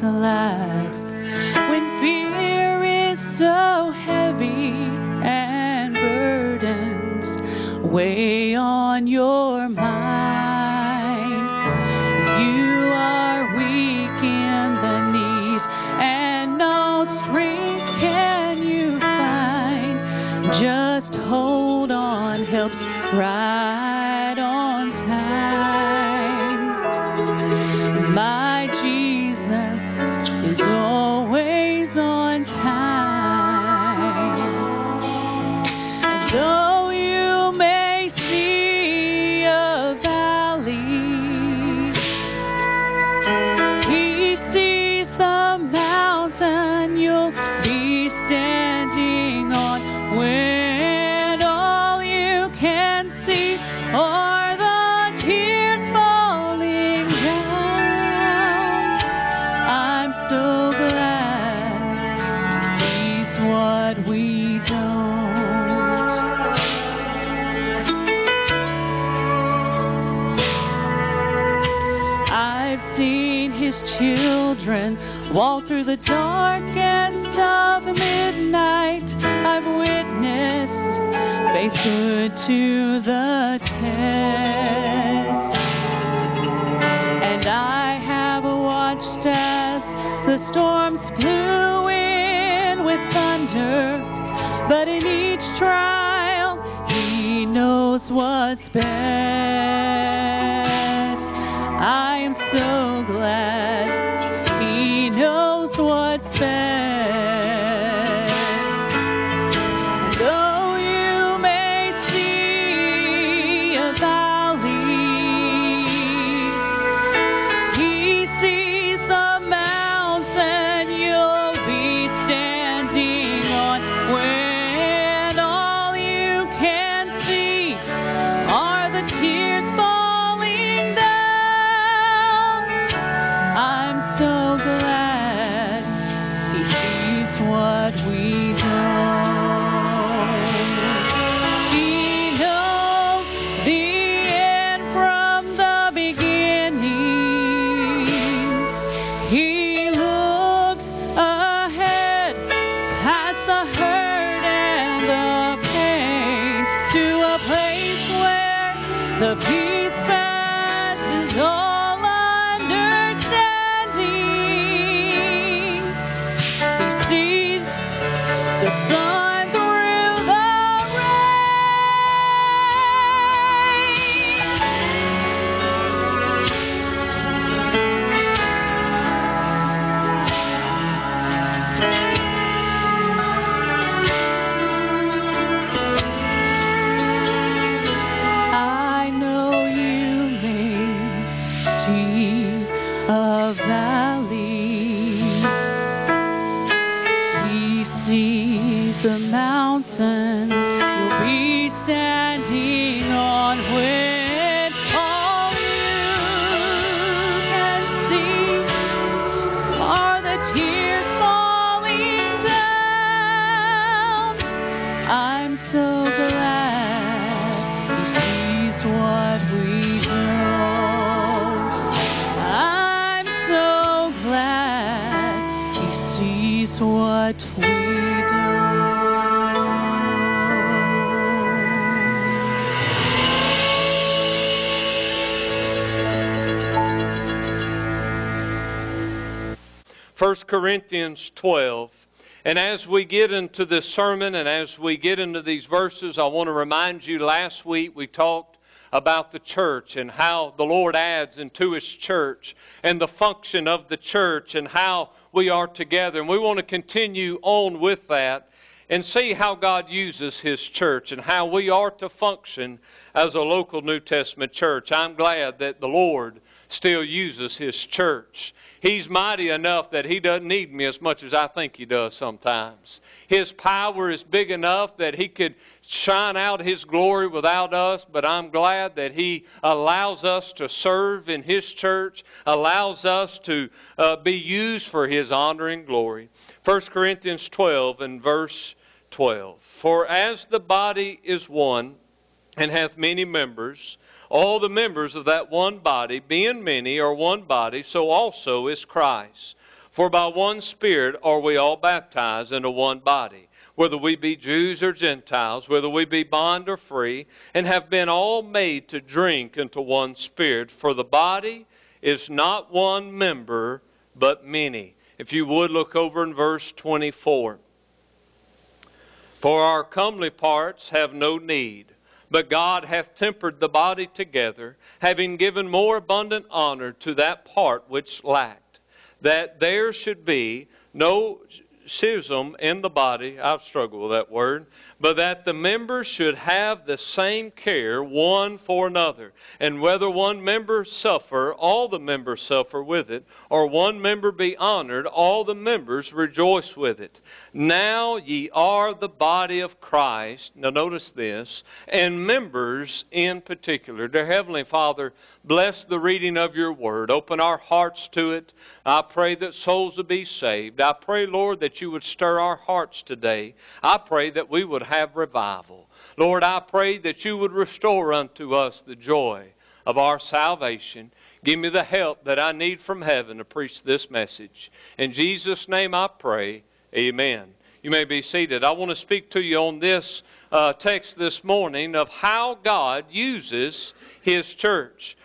to laugh when fear is so heavy and burdens weigh on your mind. You are weak in the knees and no strength can you find. Just hold on, helps right good to the test. And I have watched as the storms blew in with thunder. But in each trial, he knows what's best. I am so 1 Corinthians 12. And as we get into this sermon and as we get into these verses, I want to remind you last week we talked about the church and how the Lord adds into His church and the function of the church and how we are together. And we want to continue on with that and see how God uses His church and how we are to function as a local New Testament church. I'm glad that the Lord still uses His church. He's mighty enough that He doesn't need me as much as I think He does sometimes. His power is big enough that He could shine out His glory without us, but I'm glad that He allows us to serve in His church, allows us to uh, be used for His honor and glory. 1 Corinthians 12 and verse 12. For as the body is one and hath many members, all the members of that one body, being many, are one body, so also is Christ. For by one Spirit are we all baptized into one body, whether we be Jews or Gentiles, whether we be bond or free, and have been all made to drink into one Spirit. For the body is not one member, but many. If you would look over in verse 24. For our comely parts have no need, but God hath tempered the body together, having given more abundant honor to that part which lacked that there should be no schism in the body. I've struggled with that word but that the members should have the same care one for another. And whether one member suffer, all the members suffer with it, or one member be honored, all the members rejoice with it. Now ye are the body of Christ. Now notice this, and members in particular. Dear Heavenly Father, bless the reading of your word. Open our hearts to it. I pray that souls would be saved. I pray, Lord, that you would stir our hearts today. I pray that we would have revival. Lord, I pray that you would restore unto us the joy of our salvation. Give me the help that I need from heaven to preach this message. In Jesus' name I pray. Amen. You may be seated. I want to speak to you on this uh, text this morning of how God uses His church.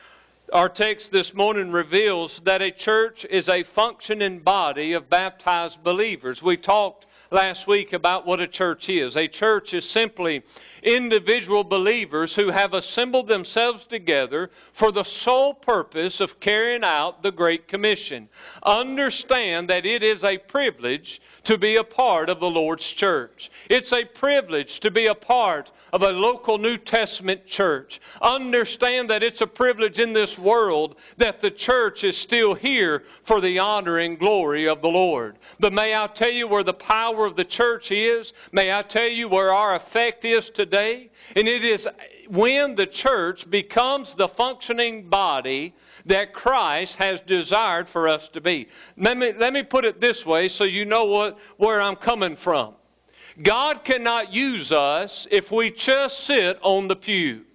Our text this morning reveals that a church is a functioning body of baptized believers. We talked last week about what a church is. A church is simply individual believers who have assembled themselves together for the sole purpose of carrying out the Great Commission. Understand that it is a privilege to be a part of the Lord's church. It's a privilege to be a part of a local New Testament church. Understand that it's a privilege in this world that the church is still here for the honor and glory of the Lord. But may I tell you where the power of the church is? May I tell you where our effect is today? And it is when the church becomes the functioning body that Christ has desired for us to be. Let me, let me put it this way so you know what, where I'm coming from. God cannot use us if we just sit on the pew.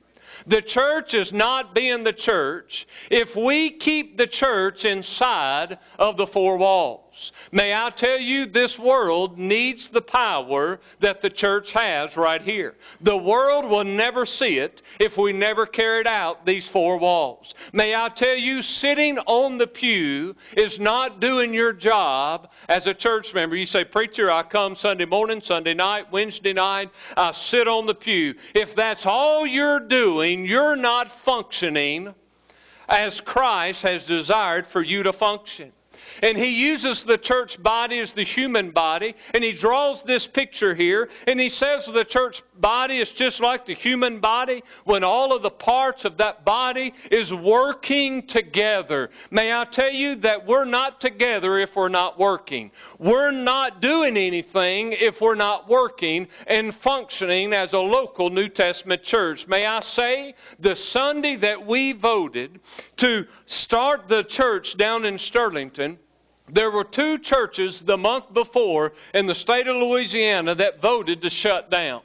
The church is not being the church if we keep the church inside of the four walls. May I tell you, this world needs the power that the church has right here. The world will never see it if we never carried out these four walls. May I tell you, sitting on the pew is not doing your job as a church member. You say, Preacher, I come Sunday morning, Sunday night, Wednesday night, I sit on the pew. If that's all you're doing, you're not functioning as Christ has desired for you to function. And he uses the church body as the human body, and he draws this picture here, and he says the church body is just like the human body when all of the parts of that body is working together. May I tell you that we're not together if we're not working. We're not doing anything if we're not working and functioning as a local New Testament church. May I say, the Sunday that we voted to start the church down in Sterlington, there were two churches the month before in the state of Louisiana that voted to shut down.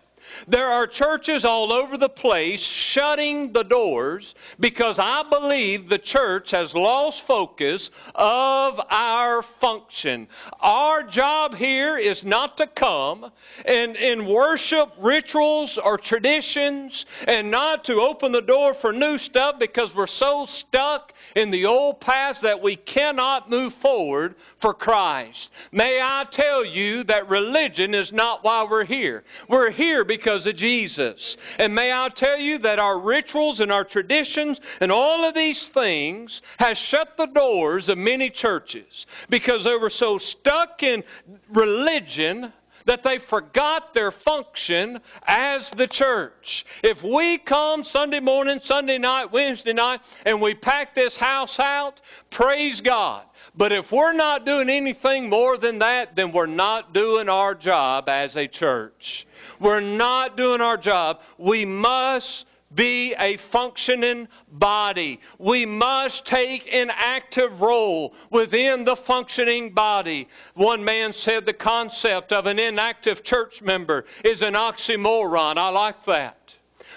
There are churches all over the place shutting the doors because I believe the church has lost focus of our function. Our job here is not to come and, and worship rituals or traditions and not to open the door for new stuff because we're so stuck in the old past that we cannot move forward for Christ. May I tell you that religion is not why we're here. We're here because because of Jesus. And may I tell you that our rituals and our traditions and all of these things has shut the doors of many churches because they were so stuck in religion that they forgot their function as the church. If we come Sunday morning, Sunday night, Wednesday night, and we pack this house out, praise God. But if we're not doing anything more than that, then we're not doing our job as a church. We're not doing our job. We must be a functioning body. We must take an active role within the functioning body. One man said the concept of an inactive church member is an oxymoron. I like that.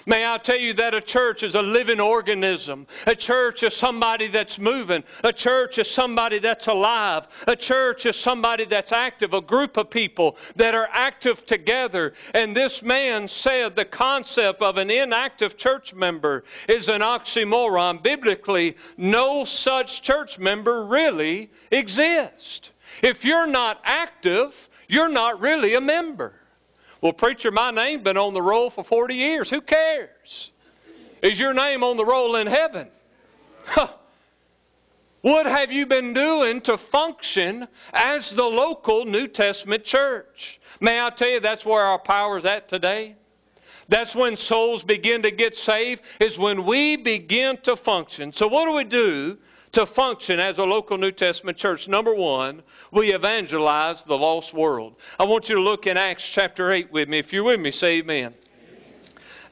May I tell you that a church is a living organism. A church is somebody that's moving. A church is somebody that's alive. A church is somebody that's active. A group of people that are active together. And this man said the concept of an inactive church member is an oxymoron. Biblically, no such church member really exists. If you're not active, you're not really a member. Well, preacher, my name's been on the roll for 40 years. Who cares? Is your name on the roll in heaven? Huh. What have you been doing to function as the local New Testament church? May I tell you that's where our power is at today? That's when souls begin to get saved, is when we begin to function. So, what do we do to function as a local New Testament church. Number one, we evangelize the lost world. I want you to look in Acts chapter 8 with me. If you're with me, say amen. amen.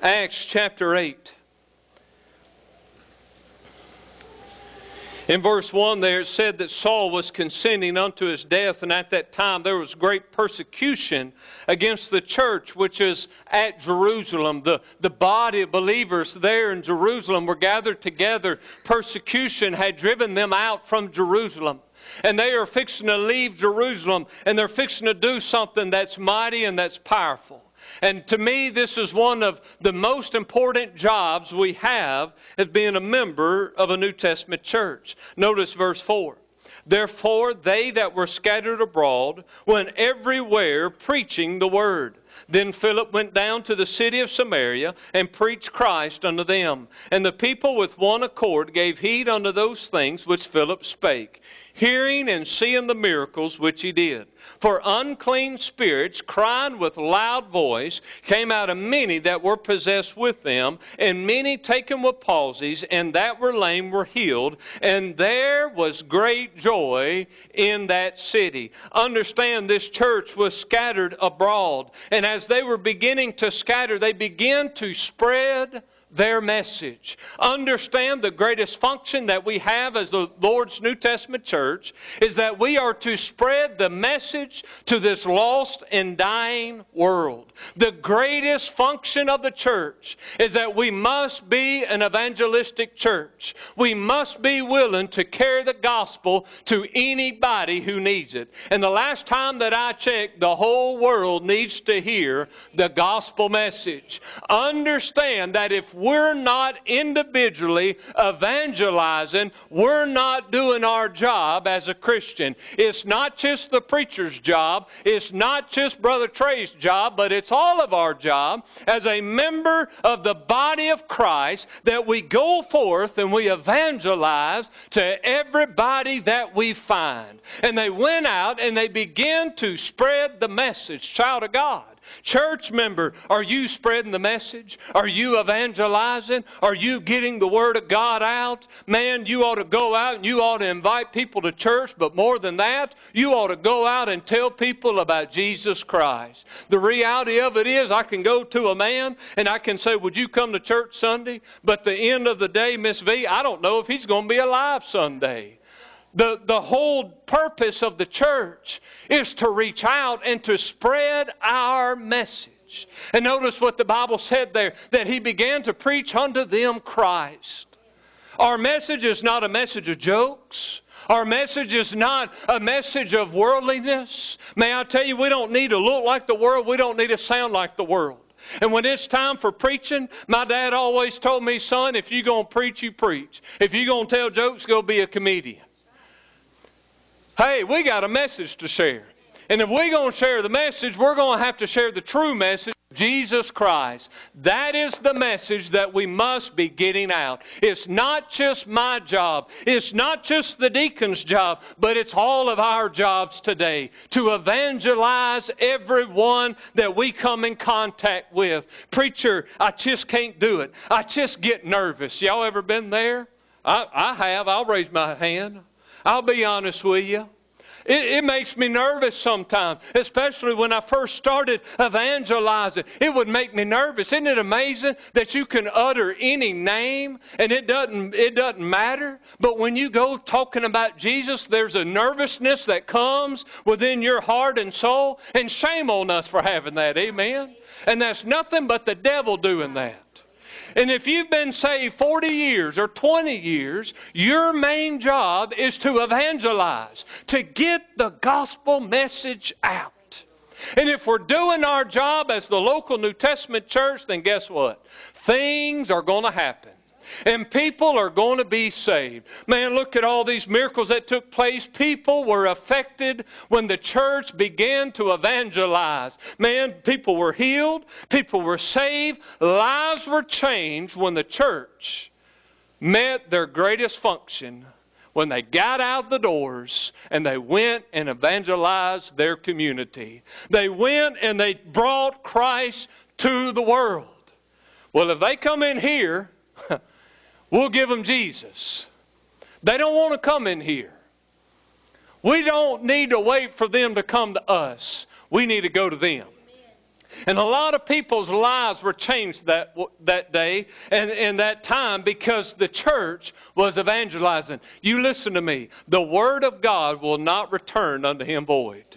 Acts chapter 8. In verse 1 there it said that Saul was consenting unto his death, and at that time there was great persecution against the church which is at Jerusalem. The, the body of believers there in Jerusalem were gathered together. Persecution had driven them out from Jerusalem. And they are fixing to leave Jerusalem, and they're fixing to do something that's mighty and that's powerful. And to me, this is one of the most important jobs we have as being a member of a New Testament church. Notice verse 4. Therefore, they that were scattered abroad went everywhere preaching the word. Then Philip went down to the city of Samaria and preached Christ unto them. And the people with one accord gave heed unto those things which Philip spake, hearing and seeing the miracles which he did. For unclean spirits, crying with loud voice, came out of many that were possessed with them, and many taken with palsies, and that were lame were healed. And there was great joy in that city. Understand, this church was scattered abroad. And as they were beginning to scatter, they began to spread their message. Understand the greatest function that we have as the Lord's New Testament church is that we are to spread the message to this lost and dying world. The greatest function of the church is that we must be an evangelistic church. We must be willing to carry the gospel to anybody who needs it. And the last time that I checked, the whole world needs to hear the gospel message. Understand that if we're not individually evangelizing, we're not doing our job as a Christian. It's not just the preacher's job, it's not just Brother Trey's job, but it's all of our job as a member of the body of Christ that we go forth and we evangelize to everybody that we find. And they went out and they began to spread the message, child of God. Church member, are you spreading the message? Are you evangelizing? Are you getting the Word of God out? Man, you ought to go out and you ought to invite people to church, but more than that, you ought to go out and tell people about Jesus Christ. The reality of it is, I can go to a man and I can say, Would you come to church Sunday? But the end of the day, Miss V, I don't know if he's going to be alive Sunday. The, the whole purpose of the church is to reach out and to spread our message. And notice what the Bible said there that he began to preach unto them Christ. Our message is not a message of jokes. Our message is not a message of worldliness. May I tell you, we don't need to look like the world. We don't need to sound like the world. And when it's time for preaching, my dad always told me, son, if you're going to preach, you preach. If you're going to tell jokes, go be a comedian. Hey, we got a message to share. And if we're going to share the message, we're going to have to share the true message of Jesus Christ. That is the message that we must be getting out. It's not just my job, it's not just the deacon's job, but it's all of our jobs today to evangelize everyone that we come in contact with. Preacher, I just can't do it. I just get nervous. Y'all ever been there? I, I have. I'll raise my hand. I'll be honest with you. It, it, makes me nervous sometimes, especially when I first started evangelizing. It would make me nervous. Isn't it amazing that you can utter any name and it doesn't it doesn't matter? But when you go talking about Jesus, there's a nervousness that comes within your heart and soul, and shame on us for having that. Amen. And that's nothing but the devil doing that. And if you've been saved 40 years or 20 years, your main job is to evangelize, to get the gospel message out. And if we're doing our job as the local New Testament church, then guess what? Things are going to happen. And people are going to be saved. Man, look at all these miracles that took place. People were affected when the church began to evangelize. Man, people were healed, people were saved, lives were changed when the church met their greatest function when they got out the doors and they went and evangelized their community. They went and they brought Christ to the world. Well, if they come in here, we'll give them Jesus. They don't want to come in here. We don't need to wait for them to come to us. We need to go to them. And a lot of people's lives were changed that, that day and, and that time because the church was evangelizing. You listen to me. The Word of God will not return unto him void.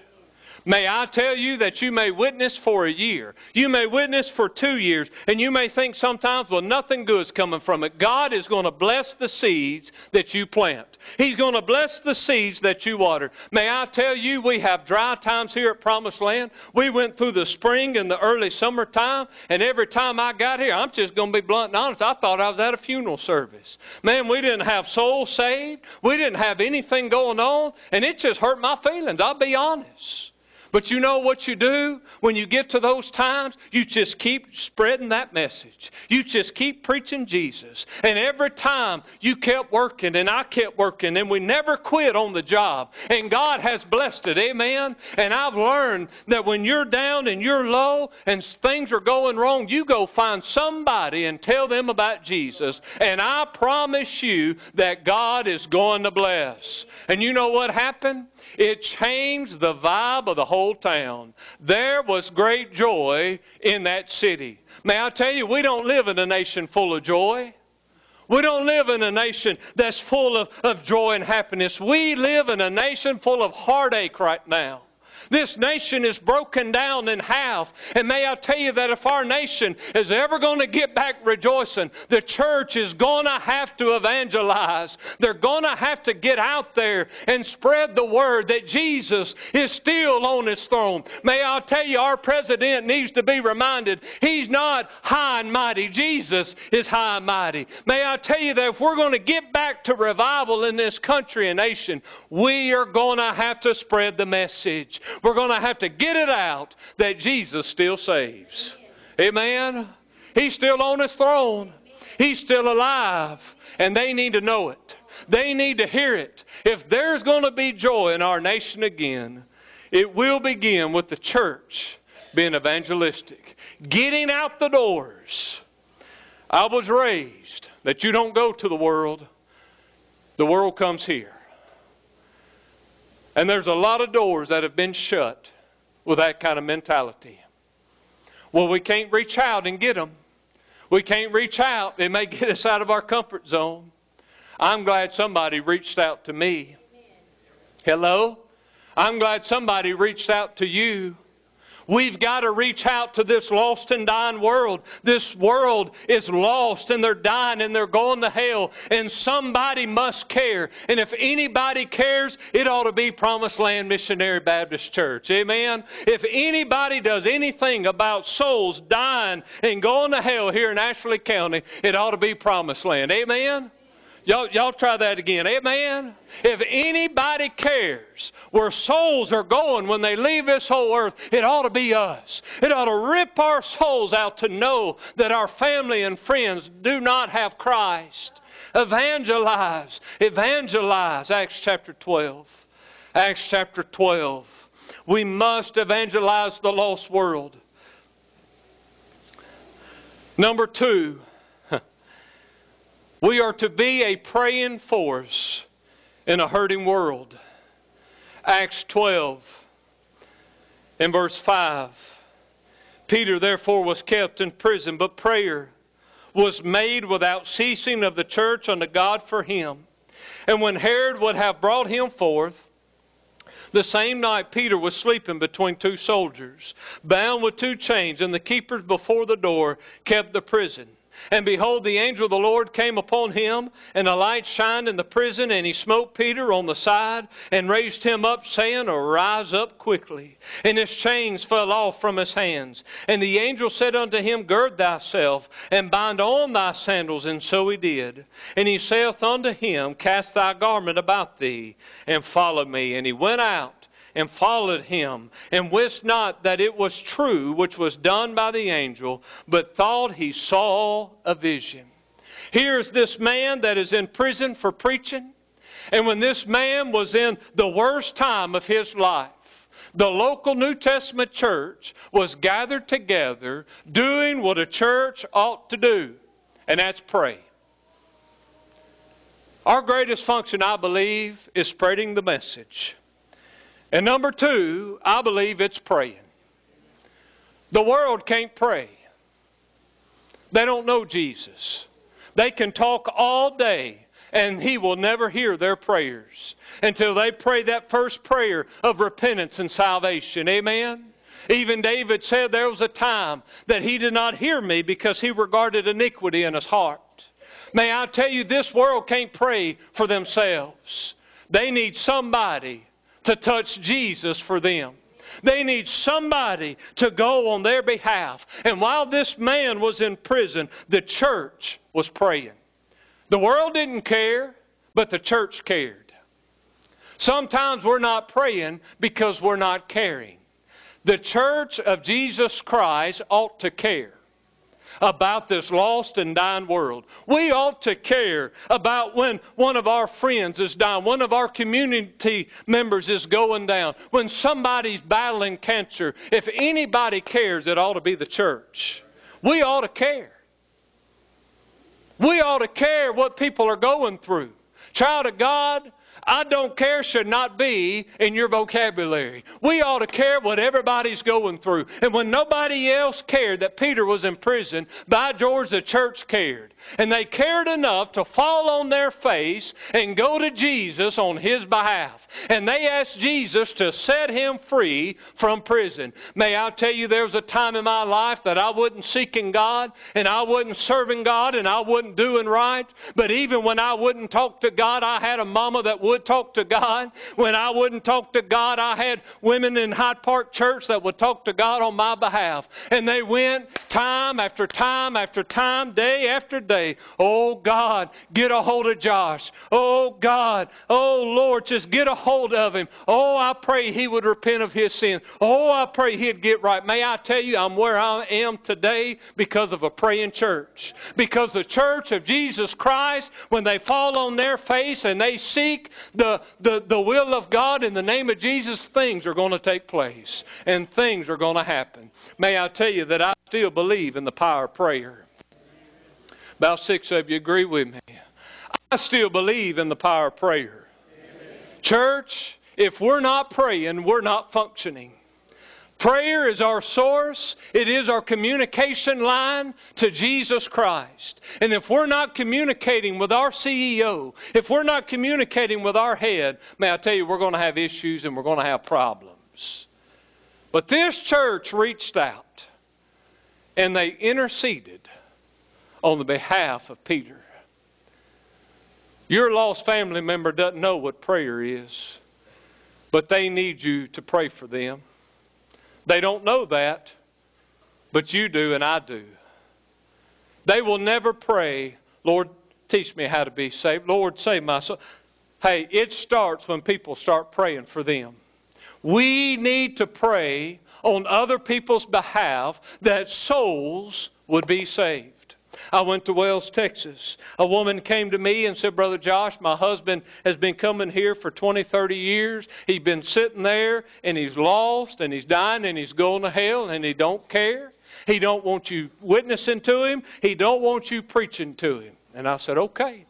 May I tell you that you may witness for a year. You may witness for two years. And you may think sometimes, well, nothing good is coming from it. God is going to bless the seeds that you plant. He's going to bless the seeds that you water. May I tell you, we have dry times here at Promised Land. We went through the spring and the early summertime. And every time I got here, I'm just going to be blunt and honest. I thought I was at a funeral service. Man, we didn't have souls saved. We didn't have anything going on. And it just hurt my feelings. I'll be honest. But you know what you do when you get to those times? You just keep spreading that message. You just keep preaching Jesus. And every time you kept working and I kept working and we never quit on the job. And God has blessed it. Amen. And I've learned that when you're down and you're low and things are going wrong, you go find somebody and tell them about Jesus. And I promise you that God is going to bless. And you know what happened? It changed the vibe of the whole town. There was great joy in that city. May I tell you, we don't live in a nation full of joy. We don't live in a nation that's full of, of joy and happiness. We live in a nation full of heartache right now. This nation is broken down in half. And may I tell you that if our nation is ever going to get back rejoicing, the church is going to have to evangelize. They're going to have to get out there and spread the word that Jesus is still on his throne. May I tell you, our president needs to be reminded he's not high and mighty. Jesus is high and mighty. May I tell you that if we're going to get back to revival in this country and nation, we are going to have to spread the message. We're going to have to get it out that Jesus still saves. Amen. He's still on his throne. He's still alive. And they need to know it. They need to hear it. If there's going to be joy in our nation again, it will begin with the church being evangelistic, getting out the doors. I was raised that you don't go to the world, the world comes here. And there's a lot of doors that have been shut with that kind of mentality. Well, we can't reach out and get them. We can't reach out. It may get us out of our comfort zone. I'm glad somebody reached out to me. Hello? I'm glad somebody reached out to you. We've got to reach out to this lost and dying world. This world is lost and they're dying and they're going to hell. And somebody must care. And if anybody cares, it ought to be Promised Land Missionary Baptist Church. Amen. If anybody does anything about souls dying and going to hell here in Ashley County, it ought to be Promised Land. Amen. Y'all, y'all try that again. Amen. If anybody cares where souls are going when they leave this whole earth, it ought to be us. It ought to rip our souls out to know that our family and friends do not have Christ. Evangelize. Evangelize. Acts chapter 12. Acts chapter 12. We must evangelize the lost world. Number two, we are to be a praying force in a hurting world. Acts 12 in verse 5. Peter therefore was kept in prison, but prayer was made without ceasing of the church unto God for him. And when Herod would have brought him forth, the same night Peter was sleeping between two soldiers, bound with two chains, and the keepers before the door kept the prison. And behold, the angel of the Lord came upon him, and a light shined in the prison, and he smote Peter on the side, and raised him up, saying, Arise up quickly. And his chains fell off from his hands. And the angel said unto him, Gird thyself, and bind on thy sandals. And so he did. And he saith unto him, Cast thy garment about thee, and follow me. And he went out and followed him, and wist not that it was true which was done by the angel, but thought he saw a vision. Here's this man that is in prison for preaching, and when this man was in the worst time of his life, the local New Testament church was gathered together doing what a church ought to do, and that's pray. Our greatest function, I believe, is spreading the message. And number two, I believe it's praying. The world can't pray. They don't know Jesus. They can talk all day and he will never hear their prayers until they pray that first prayer of repentance and salvation. Amen? Even David said there was a time that he did not hear me because he regarded iniquity in his heart. May I tell you, this world can't pray for themselves. They need somebody to touch Jesus for them. They need somebody to go on their behalf. And while this man was in prison, the church was praying. The world didn't care, but the church cared. Sometimes we're not praying because we're not caring. The church of Jesus Christ ought to care about this lost and dying world. We ought to care about when one of our friends is dying, one of our community members is going down, when somebody's battling cancer. If anybody cares, it ought to be the church. We ought to care. We ought to care what people are going through. Child of God, I don't care should not be in your vocabulary. We ought to care what everybody's going through. And when nobody else cared that Peter was in prison, by George, the church cared. And they cared enough to fall on their face and go to Jesus on his behalf. And they asked Jesus to set him free from prison. May I tell you, there was a time in my life that I wasn't seeking God and I wasn't serving God and I wasn't doing right. But even when I wouldn't talk to God, I had a mama that would talk to God. When I wouldn't talk to God, I had women in Hyde Park Church that would talk to God on my behalf. And they went time after time after time, day after day. Oh God, get a hold of Josh. Oh God, oh Lord, just get a hold of him. Oh, I pray he would repent of his sin. Oh, I pray he'd get right. May I tell you, I'm where I am today because of a praying church. Because the church of Jesus Christ, when they fall on their face and they seek the, the, the will of God in the name of Jesus, things are going to take place and things are going to happen. May I tell you that I still believe in the power of prayer. About six of you agree with me. I still believe in the power of prayer. Church, if we're not praying, we're not functioning. Prayer is our source. It is our communication line to Jesus Christ. And if we're not communicating with our CEO, if we're not communicating with our head, may I tell you, we're going to have issues and we're going to have problems. But this church reached out and they interceded on the behalf of Peter. Your lost family member doesn't know what prayer is, but they need you to pray for them. They don't know that, but you do and I do. They will never pray, Lord, teach me how to be saved. Lord, save my soul. Hey, it starts when people start praying for them. We need to pray on other people's behalf that souls would be saved. I went to Wells, Texas. A woman came to me and said, Brother Josh, my husband has been coming here for 20, 30 years. He's been sitting there and he's lost and he's dying and he's going to hell and he don't care. He don't want you witnessing to him. He don't want you preaching to him. And I said, okay.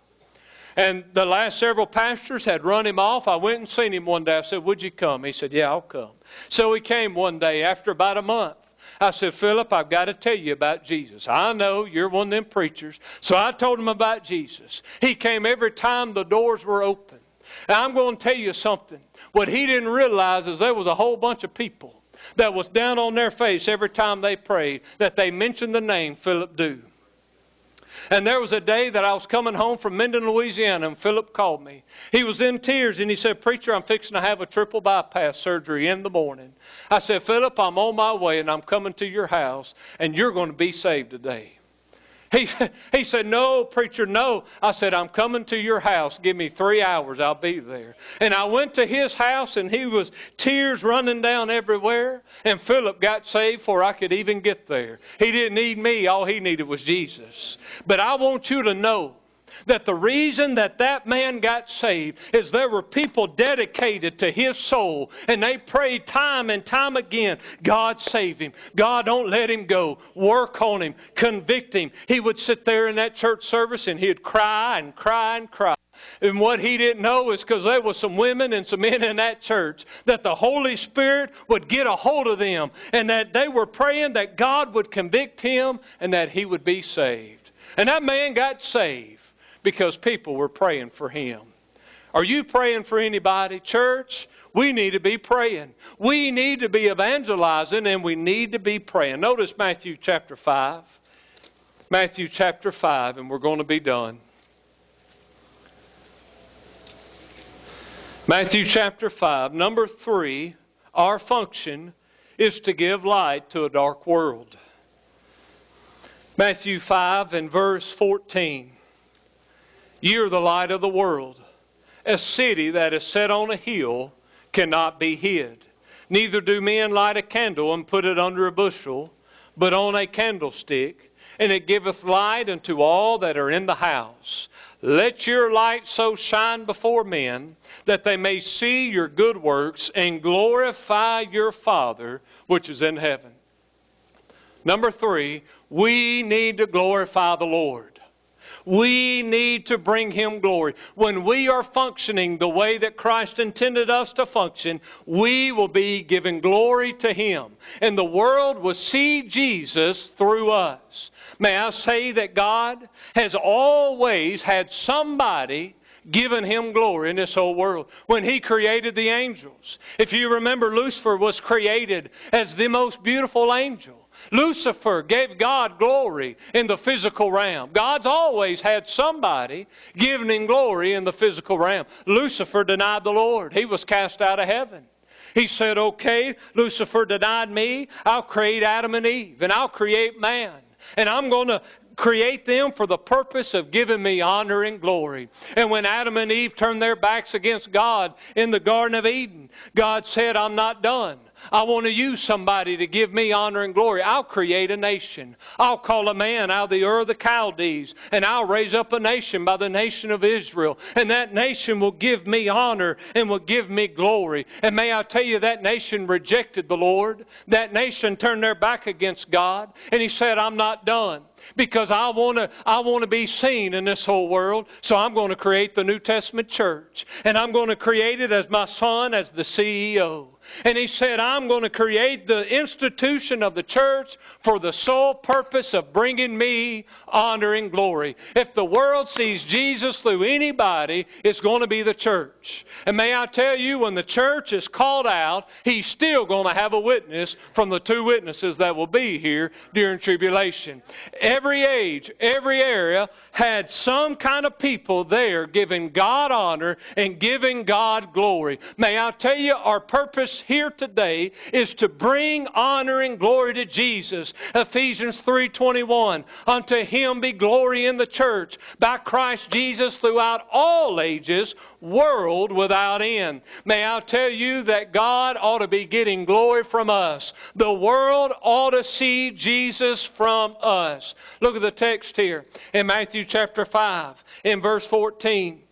And the last several pastors had run him off. I went and seen him one day. I said, Would you come? He said, Yeah, I'll come. So he came one day after about a month. I said, Philip, I've got to tell you about Jesus. I know you're one of them preachers. So I told him about Jesus. He came every time the doors were open. And I'm going to tell you something. What he didn't realize is there was a whole bunch of people that was down on their face every time they prayed that they mentioned the name Philip Dew. And there was a day that I was coming home from Minden, Louisiana, and Philip called me. He was in tears, and he said, Preacher, I'm fixing to have a triple bypass surgery in the morning. I said, Philip, I'm on my way, and I'm coming to your house, and you're going to be saved today. He, he said, No, preacher, no. I said, I'm coming to your house. Give me three hours. I'll be there. And I went to his house, and he was tears running down everywhere. And Philip got saved before I could even get there. He didn't need me. All he needed was Jesus. But I want you to know that the reason that that man got saved is there were people dedicated to his soul and they prayed time and time again god save him. God don't let him go. Work on him. Convict him. He would sit there in that church service and he'd cry and cry and cry. And what he didn't know is because there were some women and some men in that church that the Holy Spirit would get a hold of them and that they were praying that God would convict him and that he would be saved. And that man got saved because people were praying for him. Are you praying for anybody, church? We need to be praying. We need to be evangelizing and we need to be praying. Notice Matthew chapter 5. Matthew chapter 5, and we're going to be done. Matthew chapter 5, number 3, our function is to give light to a dark world. Matthew 5 and verse 14. You're the light of the world. A city that is set on a hill cannot be hid. Neither do men light a candle and put it under a bushel, but on a candlestick, and it giveth light unto all that are in the house. Let your light so shine before men that they may see your good works and glorify your Father which is in heaven. Number three, we need to glorify the Lord. We need to bring Him glory. When we are functioning the way that Christ intended us to function, we will be giving glory to Him. And the world will see Jesus through us. May I say that God has always had somebody given him glory in this whole world. When he created the angels, if you remember, Lucifer was created as the most beautiful angel. Lucifer gave God glory in the physical realm. God's always had somebody giving him glory in the physical realm. Lucifer denied the Lord, he was cast out of heaven. He said, Okay, Lucifer denied me. I'll create Adam and Eve, and I'll create man. And I'm going to create them for the purpose of giving me honor and glory. And when Adam and Eve turned their backs against God in the Garden of Eden, God said, I'm not done. I want to use somebody to give me honor and glory. I'll create a nation. I'll call a man out of the Ur of the Chaldees, and I'll raise up a nation by the nation of Israel. And that nation will give me honor and will give me glory. And may I tell you, that nation rejected the Lord. That nation turned their back against God. And he said, I'm not done because I want to I want to be seen in this whole world. So I'm going to create the New Testament church, and I'm going to create it as my son as the CEO. And he said, I'm going to create the institution of the church for the sole purpose of bringing me honor and glory. If the world sees Jesus through anybody, it's going to be the church. And may I tell you, when the church is called out, he's still going to have a witness from the two witnesses that will be here during tribulation. Every age, every area had some kind of people there giving God honor and giving God glory. May I tell you, our purpose here today is to bring honor and glory to Jesus. Ephesians 3:21 Unto him be glory in the church by Christ Jesus throughout all ages, world without end. May I tell you that God ought to be getting glory from us. The world ought to see Jesus from us. Look at the text here in Matthew chapter 5 in verse 14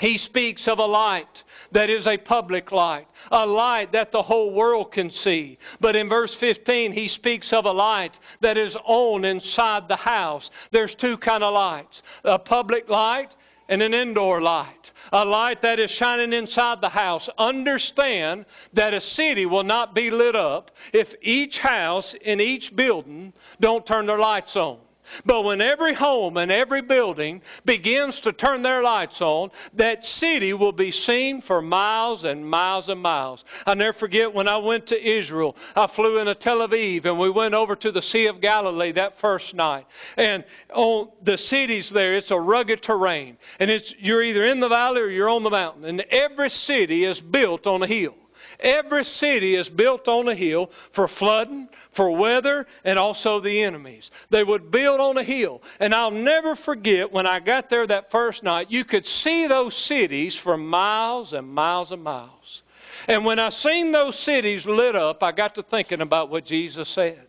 he speaks of a light that is a public light, a light that the whole world can see. But in verse 15, he speaks of a light that is on inside the house. There's two kind of lights a public light and an indoor light. A light that is shining inside the house. Understand that a city will not be lit up if each house in each building don't turn their lights on. But when every home and every building begins to turn their lights on, that city will be seen for miles and miles and miles. I'll never forget when I went to Israel. I flew into Tel Aviv and we went over to the Sea of Galilee that first night. And on the cities there, it's a rugged terrain. And it's you're either in the valley or you're on the mountain. And every city is built on a hill. Every city is built on a hill for flooding, for weather, and also the enemies. They would build on a hill. And I'll never forget when I got there that first night, you could see those cities for miles and miles and miles. And when I seen those cities lit up, I got to thinking about what Jesus said.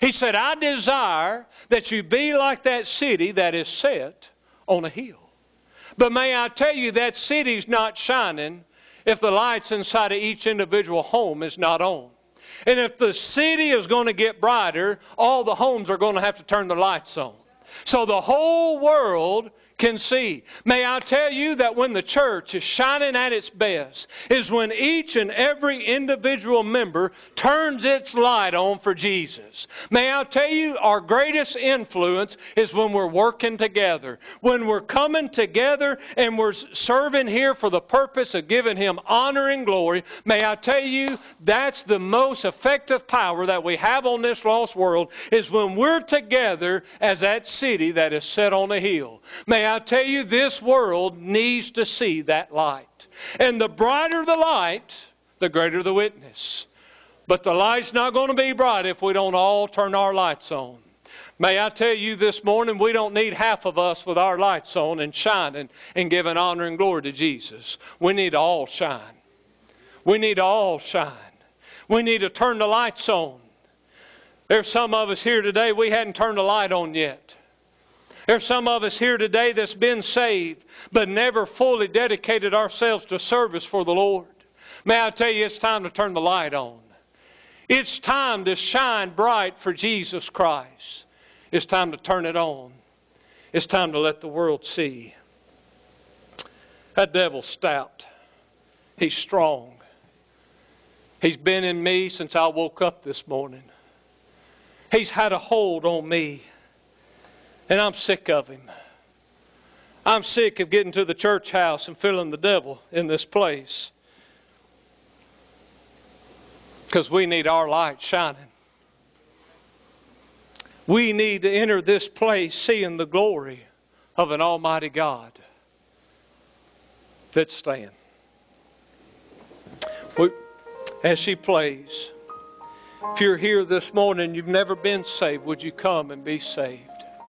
He said, I desire that you be like that city that is set on a hill. But may I tell you, that city's not shining if the lights inside of each individual home is not on. And if the city is going to get brighter, all the homes are going to have to turn the lights on. So the whole world can see. May I tell you that when the church is shining at its best is when each and every individual member turns its light on for Jesus. May I tell you our greatest influence is when we're working together. When we're coming together and we're serving here for the purpose of giving him honor and glory. May I tell you that's the most effective power that we have on this lost world is when we're together as that city that is set on a hill. May I tell you, this world needs to see that light. And the brighter the light, the greater the witness. But the light's not going to be bright if we don't all turn our lights on. May I tell you this morning, we don't need half of us with our lights on and shining and giving honor and glory to Jesus. We need to all shine. We need to all shine. We need to turn the lights on. There's some of us here today, we hadn't turned the light on yet. There's some of us here today that's been saved, but never fully dedicated ourselves to service for the Lord. May I tell you, it's time to turn the light on. It's time to shine bright for Jesus Christ. It's time to turn it on. It's time to let the world see. That devil's stout. He's strong. He's been in me since I woke up this morning. He's had a hold on me. And I'm sick of him. I'm sick of getting to the church house and feeling the devil in this place. Because we need our light shining. We need to enter this place seeing the glory of an Almighty God. Let's stand. We, as she plays, if you're here this morning, and you've never been saved, would you come and be saved?